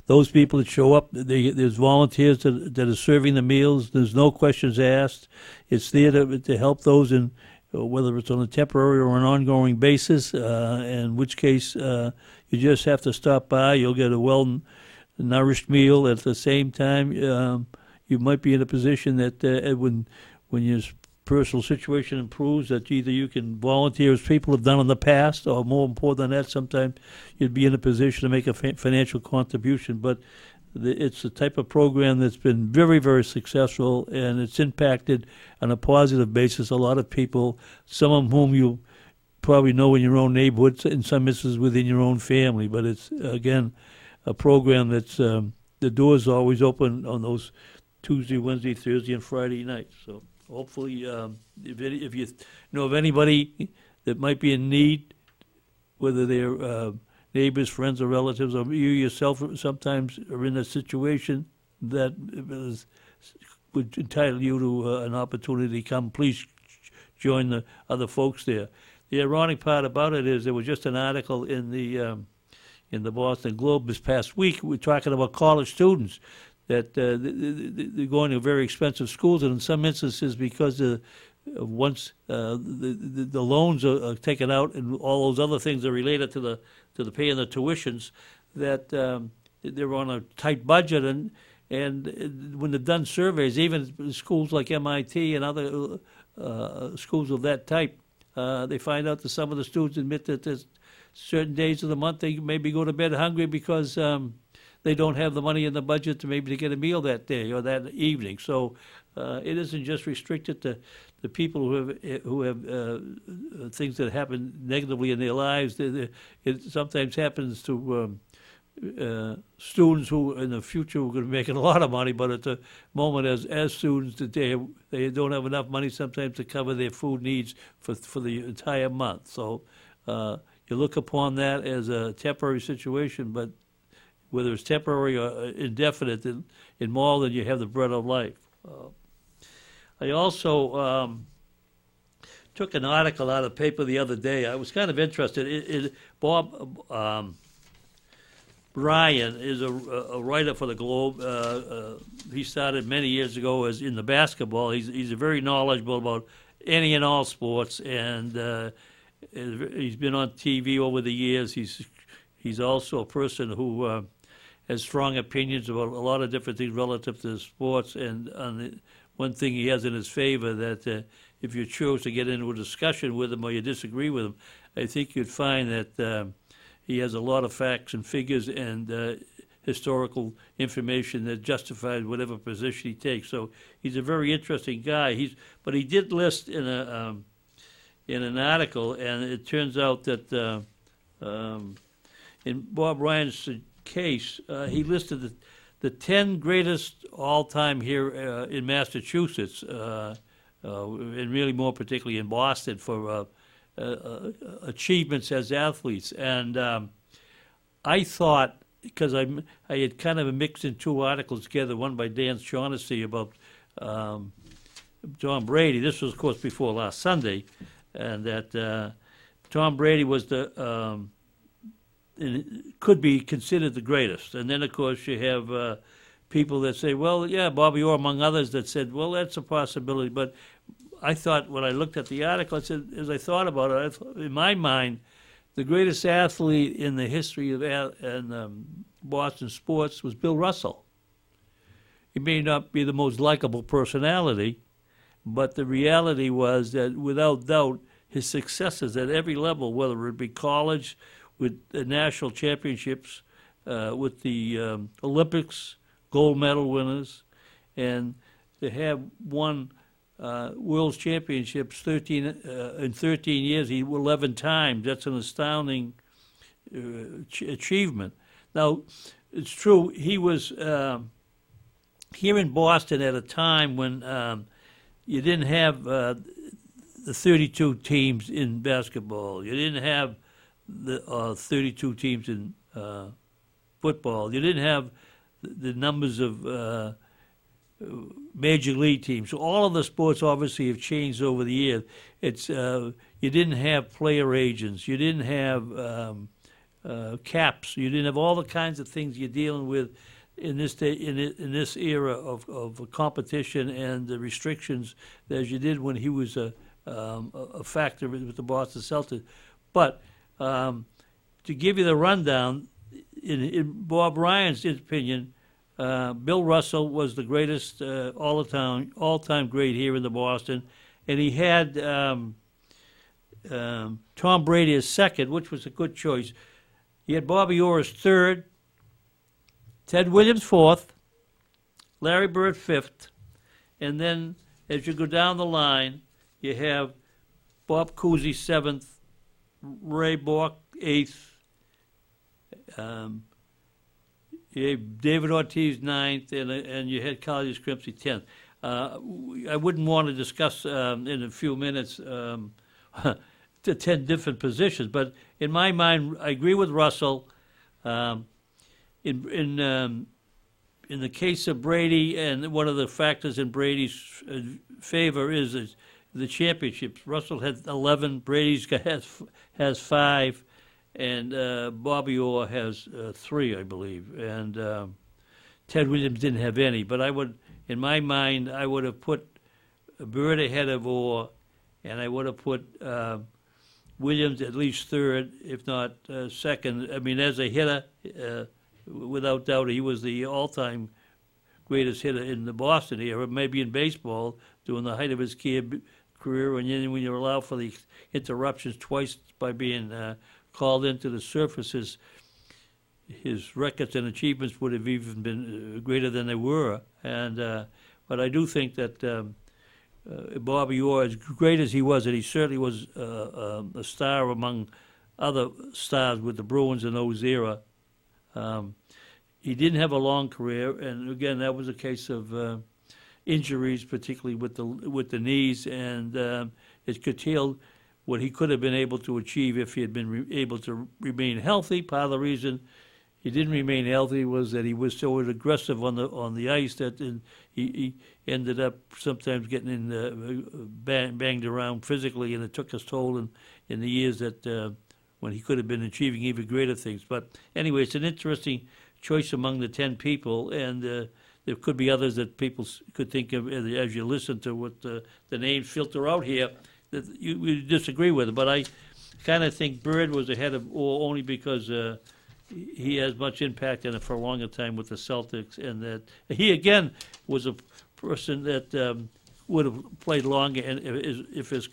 those people that show up, they, there's volunteers that, that are serving the meals. There's no questions asked. It's there to, to help those in whether it's on a temporary or an ongoing basis, uh, in which case uh, you just have to stop by. You'll get a well nourished meal. At the same time, um, you might be in a position that uh, when when your personal situation improves, that either you can volunteer as people have done in the past, or more important than that, sometimes you'd be in a position to make a financial contribution. But it's a type of program that's been very, very successful, and it's impacted on a positive basis a lot of people, some of whom you probably know in your own neighborhood, in some instances within your own family. But it's, again, a program that's um, the doors are always open on those Tuesday, Wednesday, Thursday, and Friday nights. So hopefully, um, if, if you know of anybody that might be in need, whether they're uh, neighbors, friends, or relatives, or you yourself sometimes are in a situation that is, would entitle you to uh, an opportunity to come, please join the other folks there. The ironic part about it is there was just an article in the um, in the Boston Globe this past week. We're talking about college students that uh, they're going to very expensive schools, and in some instances, because of, once uh, the, the, loans are taken out and all those other things are related to the to the paying the tuitions, that um, they're on a tight budget and and when they've done surveys, even schools like MIT and other uh, schools of that type, uh, they find out that some of the students admit that there's certain days of the month they maybe go to bed hungry because um, they don't have the money in the budget to maybe to get a meal that day or that evening. So uh, it isn't just restricted to the people who have who have uh, things that happen negatively in their lives. It sometimes happens to um, uh, students who in the future are going to be making a lot of money, but at the moment as as students that they they don't have enough money sometimes to cover their food needs for for the entire month. So uh, you look upon that as a temporary situation, but whether it's temporary or uh, indefinite, in, in than you have the bread of life. Uh, I also um, took an article out of the paper the other day. I was kind of interested. It, it, Bob um, Ryan is a, a, writer for the Globe. Uh, uh, he started many years ago as in the basketball. He's he's a very knowledgeable about any and all sports, and uh, he's been on TV over the years. He's he's also a person who uh, has strong opinions about a lot of different things relative to sports and on the one thing he has in his favor that uh, if you chose to get into a discussion with him or you disagree with him, I think you'd find that uh, he has a lot of facts and figures and uh, historical information that justifies whatever position he takes. So he's a very interesting guy. He's but he did list in a um, in an article, and it turns out that uh, um, in Bob Ryan's case, uh, he listed the the 10 greatest all time here uh, in Massachusetts, uh, uh, and really more particularly in Boston, for uh, uh, achievements as athletes. And um, I thought, because I, I had kind of mixed in two articles together, one by Dan Shaughnessy about um, Tom Brady. This was, of course, before last Sunday, and that Tom Brady was the um, could be considered the greatest. And then, of course, you have uh, people that say, well, yeah, Bobby Orr, among others, that said, well, that's a possibility. But I thought when I looked at the article, I said, as I thought about it, thought, in my mind, the greatest athlete in the history of um, Boston sports was Bill Russell. He may not be the most likable personality, but the reality was that without doubt, his successes at every level, whether it be college, with the national championships, uh, with the um, Olympics, gold medal winners, and to have won uh, World Championships 13 uh, in 13 years, he 11 times. That's an astounding uh, ch- achievement. Now, it's true he was um, here in Boston at a time when um, you didn't have uh, the 32 teams in basketball. You didn't have the uh, 32 teams in uh, football. You didn't have the, numbers of uh, major league teams. So all of the sports obviously have changed over the years. It's uh, you didn't have player agents. You didn't have um, uh, caps. You didn't have all the kinds of things you're dealing with in this day, in in this era of, of competition and the restrictions as you did when he was a um, a factor with the Boston Celtics. But um, to give you the rundown, in, in Bob Ryan's opinion, uh, Bill Russell was the greatest uh, all-time all time great here in the Boston, and he had um, um, Tom Brady as second, which was a good choice. He had Bobby Orr as third, Ted Williams fourth, Larry Bird fifth, and then as you go down the line, you have Bob Cousy seventh, Ray Bourque eighth, um, David Ortiz ninth, and and you had Carl Yastrzemski tenth. Uh, I wouldn't want to discuss um, in a few minutes um, the ten different positions, but in my mind, I agree with Russell. Um, in in um, in the case of Brady, and one of the factors in Brady's uh, favor is, is the championships. Russell had 11, Brady's has, has five, and uh, Bobby Orr has uh, three, I believe. And um, Ted Williams didn't have any. But I would, in my mind, I would have put Bird ahead of Orr, and I would have put uh, Williams at least third, if not uh, second. I mean, as a hitter, uh, without doubt, he was the all-time greatest hitter in the Boston era, maybe in baseball, during the height of his career, and then when you allow for the interruptions twice by being uh, called into the surface, his, his records and achievements would have even been uh, greater than they were. And uh, but I do think that um, uh, Bobby Orr, as great as he was, and he certainly was uh, um, a star among other stars with the Bruins in those era. Um, he didn't have a long career, and again, that was a case of uh, injuries, particularly with the with the knees, and um, it curtailed what he could have been able to achieve if he had been re- able to remain healthy. Part of the reason he didn't remain healthy was that he was so aggressive on the on the ice that he, he ended up sometimes getting in uh, bang, banged around physically, and it took his toll in in the years that uh, when he could have been achieving even greater things. But anyway, it's an interesting choice among the ten people, and uh, there could be others that people could think of as you listen to what the, the names filter out here that you, you disagree with. But I kind of think Bird was ahead of Orr only because uh, he has much impact in it for a longer time with the Celtics, and that he again was a person that um, would have played longer and if his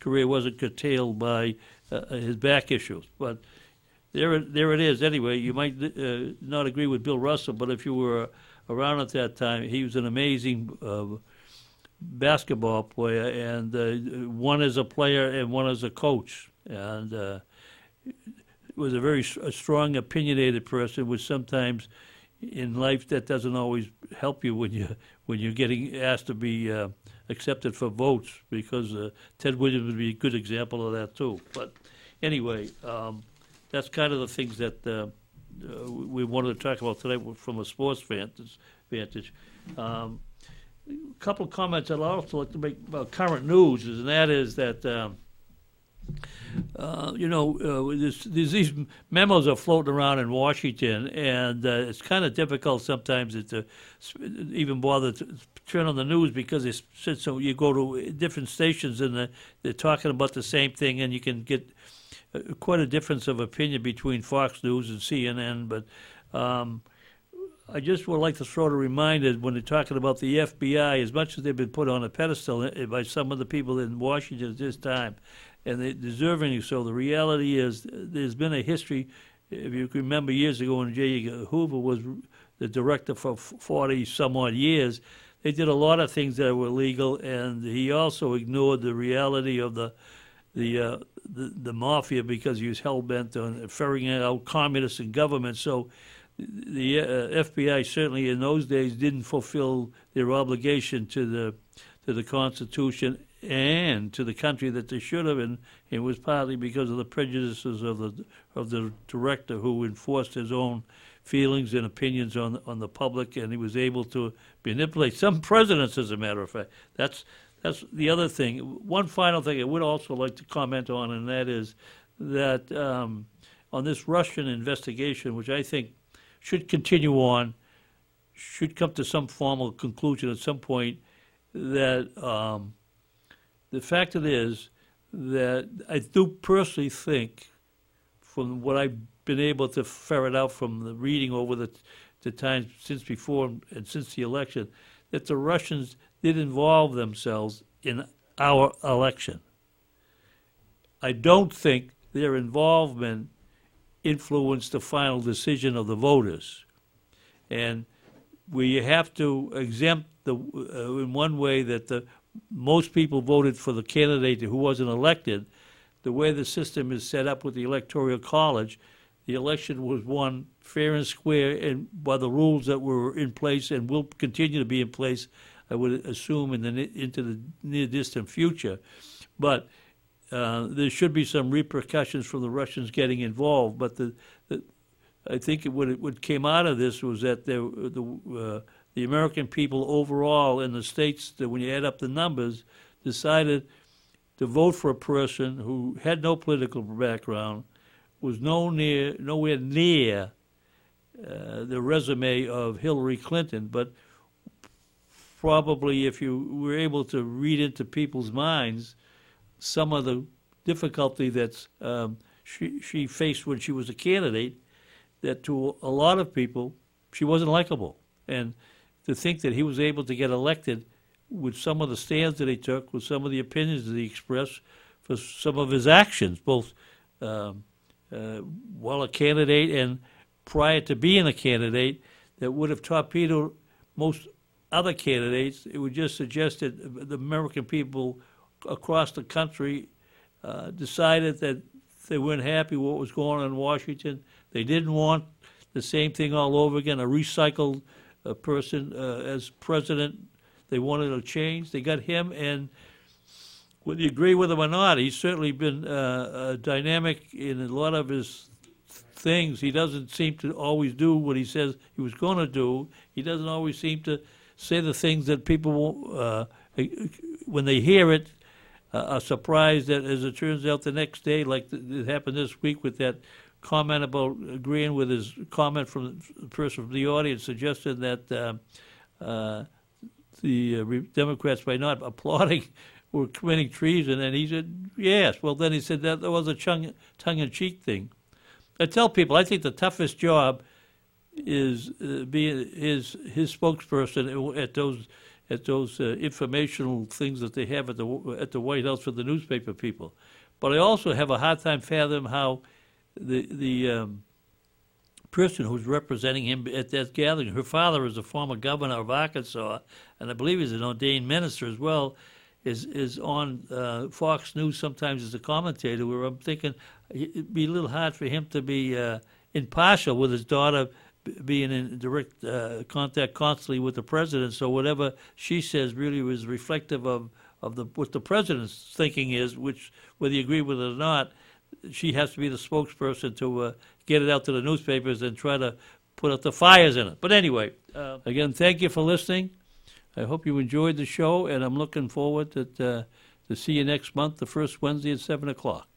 career wasn't curtailed by uh, his back issues. But there, there it is. Anyway, you might uh, not agree with Bill Russell, but if you were around at that time, he was an amazing uh, basketball player, and uh, one as a player and one as a coach, and uh, was a very a strong, opinionated person, which sometimes in life that doesn't always help you when you when you're getting asked to be uh, accepted for votes because uh, Ted Williams would be a good example of that too. But anyway, um, that's kind of the things that uh, uh, we wanted to talk about today from a sports vantage. Um, a couple of comments I'd also like to make about current news, and that is that. Um, uh, you know, uh, this, these memos are floating around in Washington, and uh, it's kind of difficult sometimes to even bother to turn on the news because it's so you go to different stations and they're, talking about the same thing, and you can get quite a difference of opinion between Fox News and CNN. But um, I just would like to throw a reminder when they're talking about the FBI, as much as they've been put on a pedestal uh, by some of the people in Washington at this time and they deservingly so. The reality is there's been a history. If you remember years ago when J. Hoover was the director for 40 some odd years, they did a lot of things that were legal, and he also ignored the reality of the the uh, the, the, mafia because he was hell bent on ferrying out communists in government. So the uh, FBI certainly in those days didn't fulfill their obligation to the to the Constitution and to the country that they should have, and it was partly because of the prejudices of the of the director who enforced his own feelings and opinions on on the public, and he was able to manipulate some presidents, as a matter of fact. That's that's the other thing. One final thing I would also like to comment on, and that is that um, on this Russian investigation, which I think should continue on, should come to some formal conclusion at some point, that um, the fact of it is that I do personally think, from what I've been able to ferret out from the reading over the, the time since before and since the election, that the Russians did involve themselves in our election. I don't think their involvement influenced the final decision of the voters. And we have to exempt the, uh, in one way that the most people voted for the candidate who wasn't elected. The way the system is set up with the Electoral College, the election was won fair and square and by the rules that were in place and will continue to be in place, I would assume, in the into the near distant future. But uh, there should be some repercussions from the Russians getting involved. But the, the I think it, what, what came out of this was that there, the uh, the American people overall in the states, that when you add up the numbers, decided to vote for a person who had no political background, was no near, nowhere near uh, the resume of Hillary Clinton, but probably if you were able to read into people's minds some of the difficulty that um, she, she faced when she was a candidate, that to a lot of people, she wasn't likable. And to think that he was able to get elected with some of the stands that he took, with some of the opinions that he expressed, for some of his actions, both um, uh, while a candidate and prior to being a candidate, that would have torpedoed most other candidates. It would just suggest that the American people across the country uh, decided that they weren't happy with what was going on in Washington. They didn't want the same thing all over again, a recycled a person uh, as president. They wanted a change. They got him, and whether you agree with him or not, he's certainly been uh, dynamic in a lot of his things. He doesn't seem to always do what he says he was going to do. He doesn't always seem to say the things that people, uh, when they hear it, uh, are surprised that, as it turns out, the next day, like it happened this week with that comment about agreeing with his comment from the person from the audience suggested that uh, uh, the uh, Democrats, by not applauding, were committing treason. And he said, yes. Well, then he said that was a tongue-in-cheek thing. I tell people I think the toughest job is uh, being his his spokesperson at those at those uh, informational things that they have at the at the White House for the newspaper people. But I also have a hard time fathoming how the the um, person who's representing him at that gathering, her father is a former governor of Arkansas, and I believe he's an ordained minister as well. Is is on uh, Fox News sometimes as a commentator. Where I'm thinking it'd be a little hard for him to be uh, impartial with his daughter being in direct uh, contact constantly with the president. So whatever she says really was reflective of, of the what the president's thinking is, which whether you agree with it or not, she has to be the spokesperson to uh, get it out to the newspapers and try to put out the fires in it. But anyway, uh, again, thank you for listening. I hope you enjoyed the show, and I'm looking forward to, uh, to see you next month, the first Wednesday at 7 o'clock.